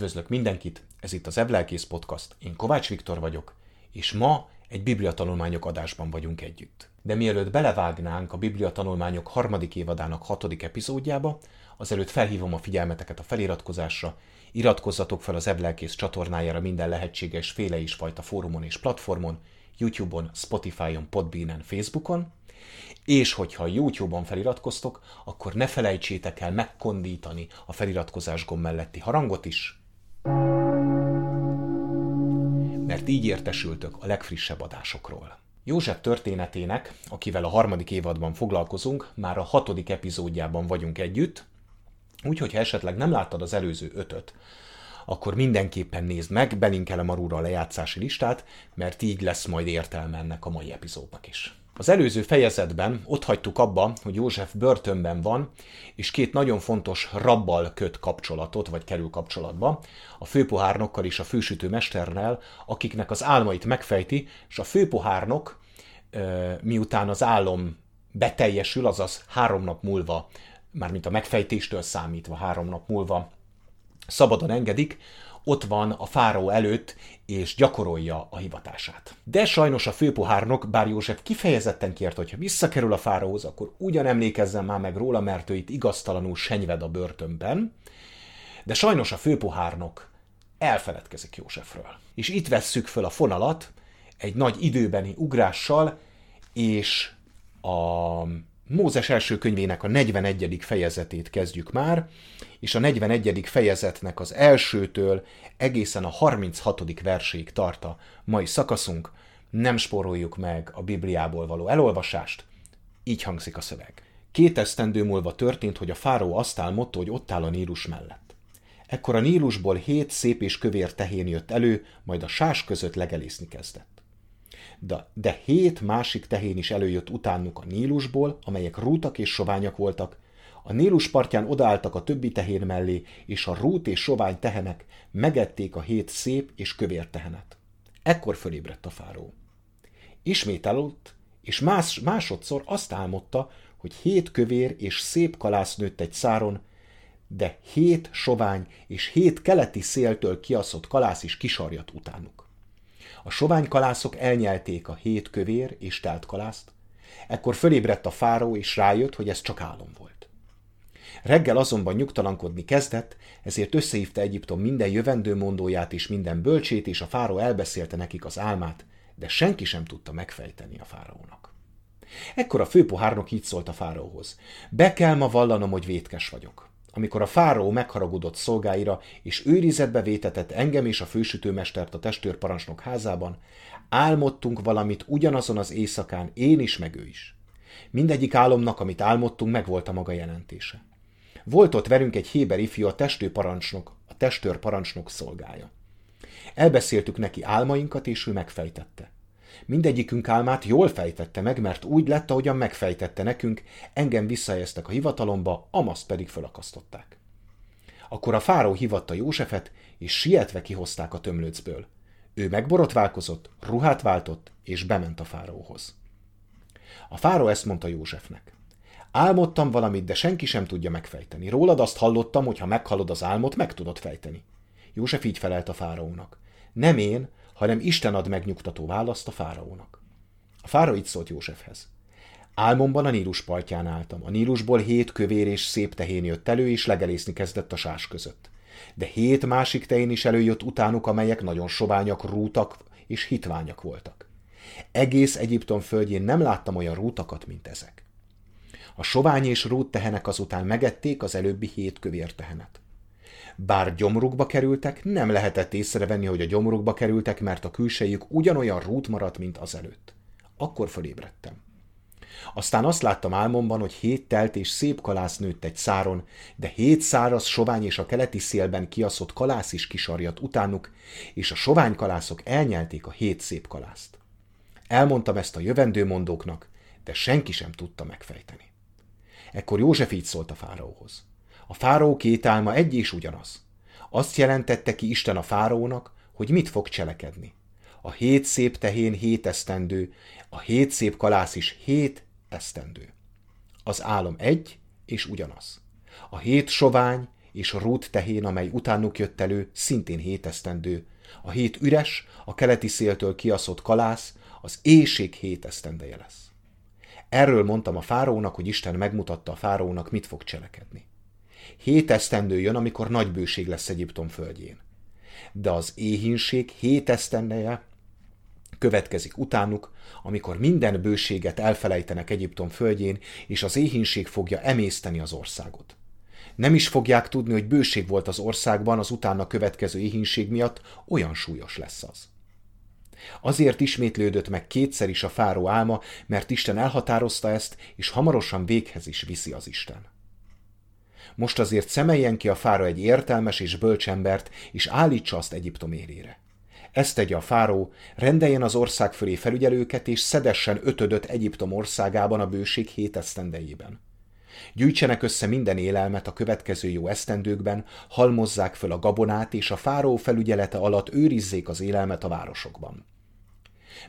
Üdvözlök mindenkit, ez itt az Eblelkész Podcast, én Kovács Viktor vagyok, és ma egy Biblia tanulmányok adásban vagyunk együtt. De mielőtt belevágnánk a Biblia tanulmányok harmadik évadának hatodik epizódjába, azelőtt felhívom a figyelmeteket a feliratkozásra, iratkozzatok fel az Eblelkész csatornájára minden lehetséges féle is fajta fórumon és platformon, YouTube-on, Spotify-on, Podbean-en, Facebookon, és hogyha YouTube-on feliratkoztok, akkor ne felejtsétek el megkondítani a feliratkozás gomb melletti harangot is, mert így értesültök a legfrissebb adásokról. József történetének, akivel a harmadik évadban foglalkozunk, már a hatodik epizódjában vagyunk együtt, úgyhogy ha esetleg nem láttad az előző ötöt, akkor mindenképpen nézd meg, belinkelem arúra a lejátszási listát, mert így lesz majd értelme ennek a mai epizódnak is. Az előző fejezetben ott hagytuk abba, hogy József börtönben van, és két nagyon fontos rabbal köt kapcsolatot, vagy kerül kapcsolatba, a főpohárnokkal és a fősütő mesternel, akiknek az álmait megfejti, és a főpohárnok, miután az álom beteljesül, azaz három nap múlva, mármint a megfejtéstől számítva három nap múlva szabadon engedik, ott van a fáraó előtt, és gyakorolja a hivatását. De sajnos a főpohárnok, bár József kifejezetten kért, hogy ha visszakerül a fáraóhoz, akkor ugyan emlékezzen már meg róla, mert ő itt igaztalanul senyved a börtönben, de sajnos a főpohárnok elfeledkezik Józsefről. És itt vesszük föl a fonalat egy nagy időbeni ugrással, és a Mózes első könyvének a 41. fejezetét kezdjük már, és a 41. fejezetnek az elsőtől egészen a 36. verséig tart a mai szakaszunk. Nem spóroljuk meg a Bibliából való elolvasást. Így hangzik a szöveg. Két esztendő múlva történt, hogy a fáró azt álmodta, hogy ott áll a Nílus mellett. Ekkor a Nílusból hét szép és kövér tehén jött elő, majd a sás között legelészni kezdett de, de hét másik tehén is előjött utánuk a Nílusból, amelyek rútak és soványak voltak. A Nílus partján odaálltak a többi tehén mellé, és a rút és sovány tehenek megették a hét szép és kövér tehenet. Ekkor fölébredt a fáró. Ismét eludt, és más, másodszor azt álmodta, hogy hét kövér és szép kalász nőtt egy száron, de hét sovány és hét keleti széltől kiaszott kalász is kisarjat utánuk. A sovány kalászok elnyelték a hét kövér és telt kalászt, ekkor fölébredt a fáró, és rájött, hogy ez csak álom volt. Reggel azonban nyugtalankodni kezdett, ezért összehívta Egyiptom minden jövendő mondóját és minden bölcsét, és a fáró elbeszélte nekik az álmát, de senki sem tudta megfejteni a fáraónak. Ekkor a főpohárnok így szólt a fáraóhoz. Be kell ma vallanom, hogy vétkes vagyok amikor a fáraó megharagudott szolgáira, és őrizetbe vétetett engem és a fősütőmestert a testőrparancsnok házában, álmodtunk valamit ugyanazon az éjszakán, én is, meg ő is. Mindegyik álomnak, amit álmodtunk, megvolt a maga jelentése. Volt ott velünk egy héber ifjú, a testőrparancsnok, a testőrparancsnok szolgája. Elbeszéltük neki álmainkat, és ő megfejtette. Mindegyikünk álmát jól fejtette meg, mert úgy lett, ahogyan megfejtette nekünk, engem visszahelyeztek a hivatalomba, Amaszt pedig felakasztották. Akkor a fáró hivatta Józsefet, és sietve kihozták a tömlőcből. Ő megborotválkozott, ruhát váltott, és bement a fáróhoz. A fáró ezt mondta Józsefnek. Álmodtam valamit, de senki sem tudja megfejteni. Rólad azt hallottam, hogy ha meghallod az álmot, meg tudod fejteni. József így felelt a fáraónak. Nem én, hanem Isten ad megnyugtató választ a fáraónak. A fáraó így szólt Józsefhez. Álmomban a Nílus partján álltam. A Nílusból hét kövér és szép tehén jött elő, és legelészni kezdett a sás között. De hét másik tehén is előjött utánuk, amelyek nagyon soványak, rútak és hitványak voltak. Egész Egyiptom földjén nem láttam olyan rútakat, mint ezek. A sovány és rút tehenek azután megették az előbbi hét kövér tehenet. Bár gyomrukba kerültek, nem lehetett észrevenni, hogy a gyomrukba kerültek, mert a külsejük ugyanolyan rút maradt, mint azelőtt. Akkor fölébredtem. Aztán azt láttam álmomban, hogy hét telt és szép kalász nőtt egy száron, de hét száraz sovány és a keleti szélben kiaszott kalász is kisarjat utánuk, és a sovány kalászok elnyelték a hét szép kalászt. Elmondtam ezt a jövendőmondóknak, de senki sem tudta megfejteni. Ekkor József így szólt a fáraóhoz. A fáraó két álma egy és ugyanaz. Azt jelentette ki Isten a fáraónak, hogy mit fog cselekedni. A hét szép tehén hét esztendő, a hét szép kalász is hét esztendő. Az álom egy és ugyanaz. A hét sovány és a rút tehén, amely utánuk jött elő, szintén hét esztendő. A hét üres, a keleti széltől kiaszott kalász, az éjség hét esztendeje lesz. Erről mondtam a fárónak, hogy Isten megmutatta a fárónak, mit fog cselekedni. Hét esztendő jön, amikor nagy bőség lesz Egyiptom földjén. De az éhínség hét esztendeje következik utánuk, amikor minden bőséget elfelejtenek Egyiptom földjén, és az éhínség fogja emészteni az országot. Nem is fogják tudni, hogy bőség volt az országban az utána következő éhínség miatt, olyan súlyos lesz az. Azért ismétlődött meg kétszer is a fáró álma, mert Isten elhatározta ezt, és hamarosan véghez is viszi az Isten. Most azért szemeljen ki a fára egy értelmes és bölcs embert, és állítsa azt Egyiptom érére. Ezt tegye a fáró, rendeljen az ország fölé felügyelőket, és szedessen ötödöt Egyiptom országában a bőség hét esztendejében. Gyűjtsenek össze minden élelmet a következő jó esztendőkben, halmozzák föl a gabonát, és a fáró felügyelete alatt őrizzék az élelmet a városokban.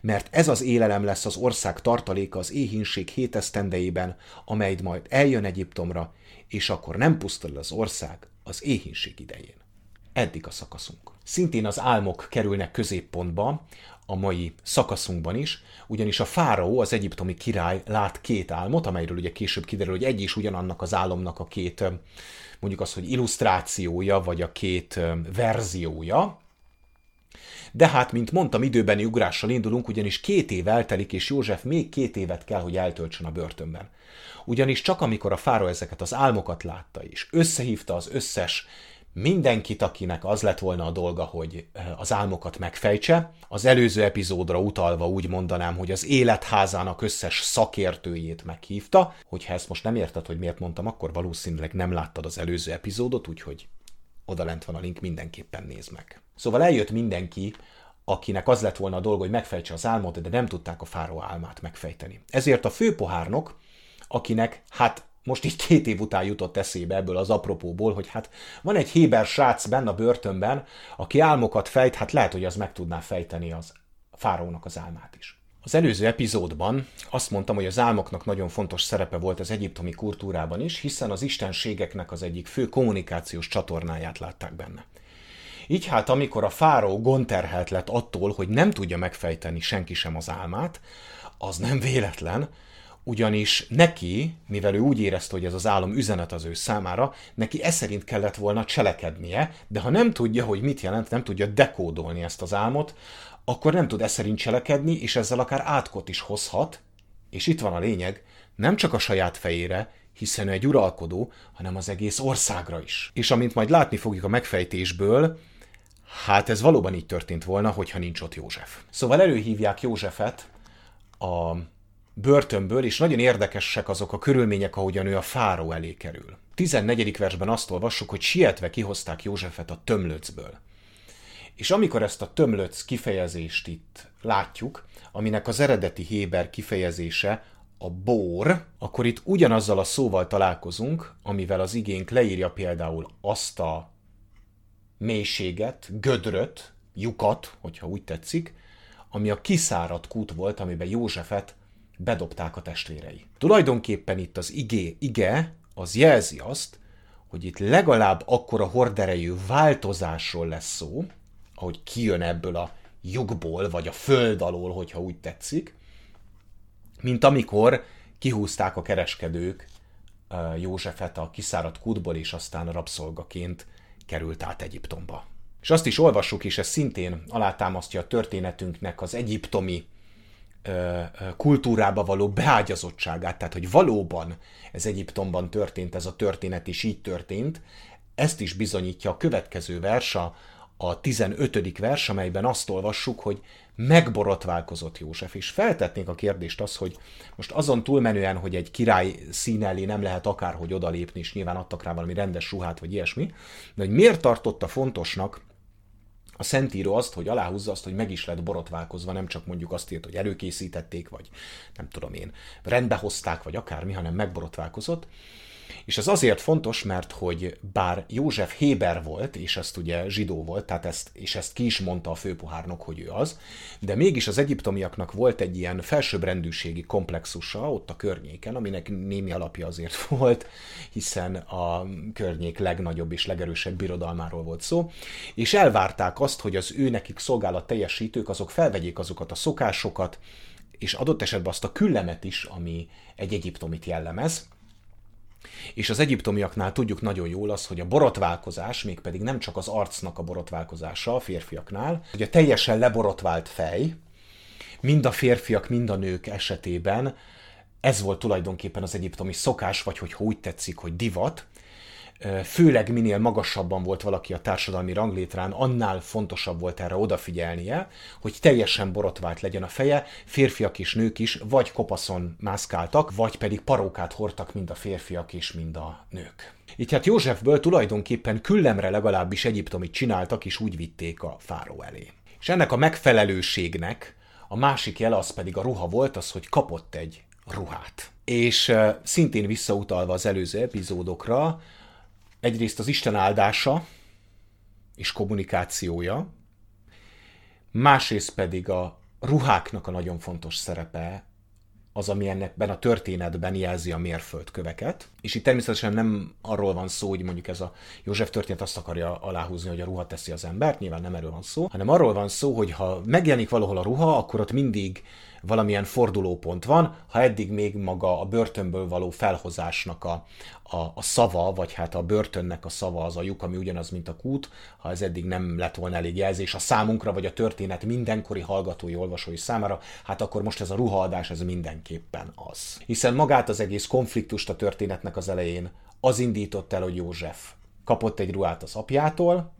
Mert ez az élelem lesz az ország tartaléka az éhínség hét esztendejében, amely majd eljön Egyiptomra, és akkor nem pusztul az ország az éhínség idején. Eddig a szakaszunk. Szintén az álmok kerülnek középpontba, a mai szakaszunkban is, ugyanis a fáraó, az egyiptomi király lát két álmot, amelyről ugye később kiderül, hogy egy is ugyanannak az álomnak a két, mondjuk az, hogy illusztrációja, vagy a két verziója. De hát, mint mondtam, időbeni ugrással indulunk, ugyanis két év eltelik, és József még két évet kell, hogy eltöltsön a börtönben. Ugyanis csak amikor a fáraó ezeket az álmokat látta, és összehívta az összes mindenkit, akinek az lett volna a dolga, hogy eh, az álmokat megfejtse. Az előző epizódra utalva úgy mondanám, hogy az életházának összes szakértőjét meghívta. Hogyha ezt most nem érted, hogy miért mondtam, akkor valószínűleg nem láttad az előző epizódot, úgyhogy oda lent van a link, mindenképpen nézd meg. Szóval eljött mindenki, akinek az lett volna a dolga, hogy megfejtse az álmot, de nem tudták a fáró álmát megfejteni. Ezért a főpohárnok, akinek hát most így két év után jutott eszébe ebből az apropóból, hogy hát van egy Héber srác benne a börtönben, aki álmokat fejt, hát lehet, hogy az meg tudná fejteni az fárónak az álmát is. Az előző epizódban azt mondtam, hogy az álmoknak nagyon fontos szerepe volt az egyiptomi kultúrában is, hiszen az istenségeknek az egyik fő kommunikációs csatornáját látták benne. Így hát, amikor a fáró gonterhelt lett attól, hogy nem tudja megfejteni senki sem az álmát, az nem véletlen, ugyanis neki, mivel ő úgy érezte, hogy ez az álom üzenet az ő számára, neki e kellett volna cselekednie, de ha nem tudja, hogy mit jelent, nem tudja dekódolni ezt az álmot, akkor nem tud e szerint cselekedni, és ezzel akár átkot is hozhat, és itt van a lényeg, nem csak a saját fejére, hiszen ő egy uralkodó, hanem az egész országra is. És amint majd látni fogjuk a megfejtésből, hát ez valóban így történt volna, hogyha nincs ott József. Szóval előhívják Józsefet a börtönből, és nagyon érdekesek azok a körülmények, ahogyan ő a fáró elé kerül. 14. versben azt olvassuk, hogy sietve kihozták Józsefet a tömlöcből. És amikor ezt a tömlöc kifejezést itt látjuk, aminek az eredeti héber kifejezése a bór, akkor itt ugyanazzal a szóval találkozunk, amivel az igénk leírja például azt a mélységet, gödröt, lyukat, hogyha úgy tetszik, ami a kiszáradt kút volt, amiben Józsefet bedobták a testvérei. Tulajdonképpen itt az igé, ige, az jelzi azt, hogy itt legalább akkora horderejű változásról lesz szó, ahogy kijön ebből a lyukból, vagy a föld alól, hogyha úgy tetszik, mint amikor kihúzták a kereskedők Józsefet a kiszáradt kútból, és aztán rabszolgaként került át Egyiptomba. És azt is olvassuk, és ez szintén alátámasztja a történetünknek az egyiptomi kultúrába való beágyazottságát, tehát hogy valóban ez Egyiptomban történt, ez a történet is így történt, ezt is bizonyítja a következő vers, a, a 15. vers, amelyben azt olvassuk, hogy megborotválkozott József, és feltetnék a kérdést az, hogy most azon túlmenően, hogy egy király szín elé nem lehet akárhogy odalépni, és nyilván adtak rá valami rendes ruhát, vagy ilyesmi, de hogy miért tartotta fontosnak a Szentíró azt, hogy aláhúzza azt, hogy meg is lett borotválkozva, nem csak mondjuk azt írt, hogy előkészítették, vagy nem tudom én, rendbehozták, vagy akármi, hanem megborotválkozott. És ez azért fontos, mert hogy bár József Héber volt, és ezt ugye zsidó volt, tehát ezt, és ezt ki is mondta a főpohárnok, hogy ő az, de mégis az egyiptomiaknak volt egy ilyen felsőbbrendűségi komplexusa ott a környéken, aminek némi alapja azért volt, hiszen a környék legnagyobb és legerősebb birodalmáról volt szó, és elvárták azt, hogy az ő nekik szolgálat teljesítők azok felvegyék azokat a szokásokat, és adott esetben azt a küllemet is, ami egy egyiptomit jellemez, és az egyiptomiaknál tudjuk nagyon jól az, hogy a borotválkozás, mégpedig nem csak az arcnak a borotválkozása a férfiaknál, hogy a teljesen leborotvált fej, mind a férfiak, mind a nők esetében ez volt tulajdonképpen az egyiptomi szokás, vagy hogyha úgy tetszik, hogy divat, főleg minél magasabban volt valaki a társadalmi ranglétrán, annál fontosabb volt erre odafigyelnie, hogy teljesen borotvált legyen a feje, férfiak és nők is vagy kopaszon mászkáltak, vagy pedig parókát hordtak mind a férfiak és mind a nők. Így hát Józsefből tulajdonképpen küllemre legalábbis egyiptomit csináltak, és úgy vitték a fáró elé. És ennek a megfelelőségnek a másik jele az pedig a ruha volt, az, hogy kapott egy ruhát. És szintén visszautalva az előző epizódokra, egyrészt az Isten áldása és kommunikációja, másrészt pedig a ruháknak a nagyon fontos szerepe az, ami ennekben a történetben jelzi a mérföldköveket. És itt természetesen nem arról van szó, hogy mondjuk ez a József történet azt akarja aláhúzni, hogy a ruha teszi az embert, nyilván nem erről van szó, hanem arról van szó, hogy ha megjelenik valahol a ruha, akkor ott mindig valamilyen fordulópont van, ha eddig még maga a börtönből való felhozásnak a, a, a szava, vagy hát a börtönnek a szava az a lyuk, ami ugyanaz, mint a kút, ha ez eddig nem lett volna elég jelzés a számunkra, vagy a történet mindenkori hallgatói, olvasói számára, hát akkor most ez a ruhaadás, ez mindenképpen az. Hiszen magát az egész konfliktust a történetnek az elején az indított el, hogy József kapott egy ruhát az apjától,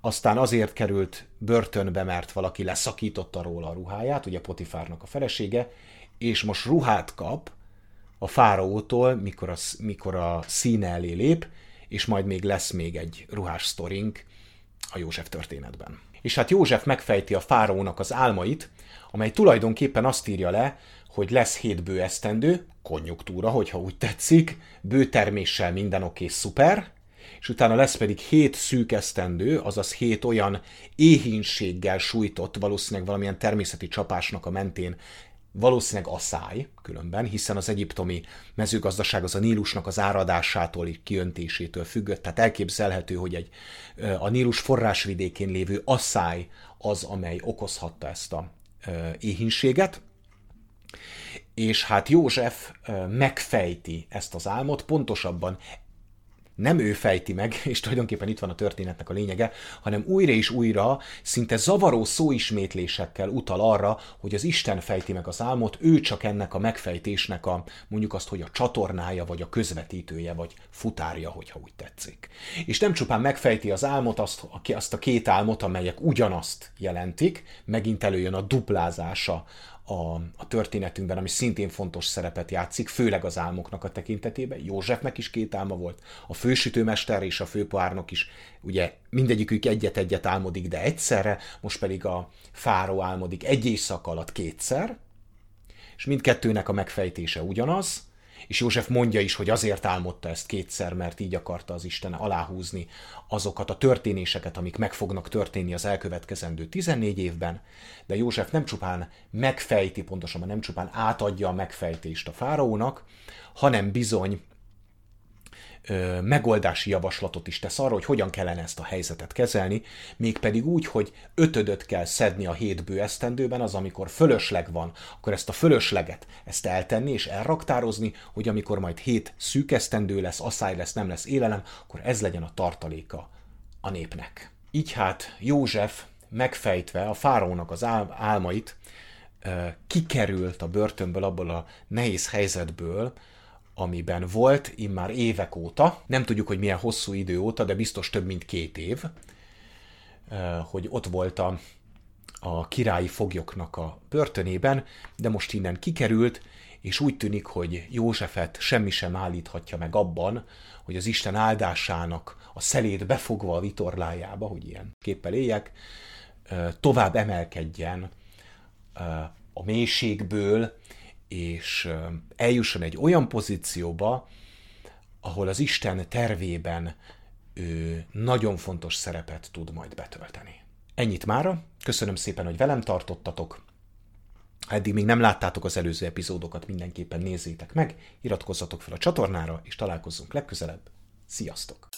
aztán azért került börtönbe, mert valaki leszakította róla a ruháját, ugye Potifárnak a felesége, és most ruhát kap a fáraótól, mikor a, mikor a színe elé lép, és majd még lesz még egy ruhás sztorink a József történetben. És hát József megfejti a fáraónak az álmait, amely tulajdonképpen azt írja le, hogy lesz hét bő esztendő, konjunktúra, hogyha úgy tetszik, bőterméssel minden oké, szuper, és utána lesz pedig hét szűk esztendő, azaz hét olyan éhínséggel sújtott, valószínűleg valamilyen természeti csapásnak a mentén. Valószínűleg asszály különben, hiszen az egyiptomi mezőgazdaság az a Nílusnak az áradásától, kiöntésétől függött, tehát elképzelhető, hogy egy, a Nílus forrásvidékén lévő asszály az, amely okozhatta ezt a éhínséget, és hát József megfejti ezt az álmot, pontosabban nem ő fejti meg, és tulajdonképpen itt van a történetnek a lényege, hanem újra és újra szinte zavaró szóismétlésekkel utal arra, hogy az Isten fejti meg az álmot, ő csak ennek a megfejtésnek a, mondjuk azt, hogy a csatornája, vagy a közvetítője, vagy futárja, hogyha úgy tetszik. És nem csupán megfejti az álmot, azt, azt a két álmot, amelyek ugyanazt jelentik, megint előjön a duplázása a, a történetünkben, ami szintén fontos szerepet játszik, főleg az álmoknak a tekintetében. Józsefnek is két álma volt, a fősütőmester és a főpoárnok is, ugye mindegyikük egyet-egyet álmodik, de egyszerre, most pedig a fáró álmodik egy éjszaka alatt kétszer, és mindkettőnek a megfejtése ugyanaz, és József mondja is, hogy azért álmodta ezt kétszer, mert így akarta az Isten aláhúzni azokat a történéseket, amik meg fognak történni az elkövetkezendő 14 évben, de József nem csupán megfejti, pontosabban nem csupán átadja a megfejtést a fáraónak, hanem bizony megoldási javaslatot is tesz arra, hogy hogyan kellene ezt a helyzetet kezelni, mégpedig úgy, hogy ötödöt kell szedni a hét bőesztendőben, az amikor fölösleg van, akkor ezt a fölösleget, ezt eltenni és elraktározni, hogy amikor majd hét szűkesztendő lesz, asszály lesz, nem lesz élelem, akkor ez legyen a tartaléka a népnek. Így hát József megfejtve a fáraónak az álmait, kikerült a börtönből, abból a nehéz helyzetből, amiben volt immár évek óta, nem tudjuk, hogy milyen hosszú idő óta, de biztos több mint két év, hogy ott volt a, a királyi foglyoknak a börtönében, de most innen kikerült, és úgy tűnik, hogy Józsefet semmi sem állíthatja meg abban, hogy az Isten áldásának a szelét befogva a vitorlájába, hogy ilyen képpel éljek, tovább emelkedjen a mélységből, és eljusson egy olyan pozícióba, ahol az Isten tervében ő nagyon fontos szerepet tud majd betölteni. Ennyit mára, köszönöm szépen, hogy velem tartottatok. Ha eddig még nem láttátok az előző epizódokat, mindenképpen nézzétek meg, iratkozzatok fel a csatornára, és találkozzunk legközelebb. Sziasztok!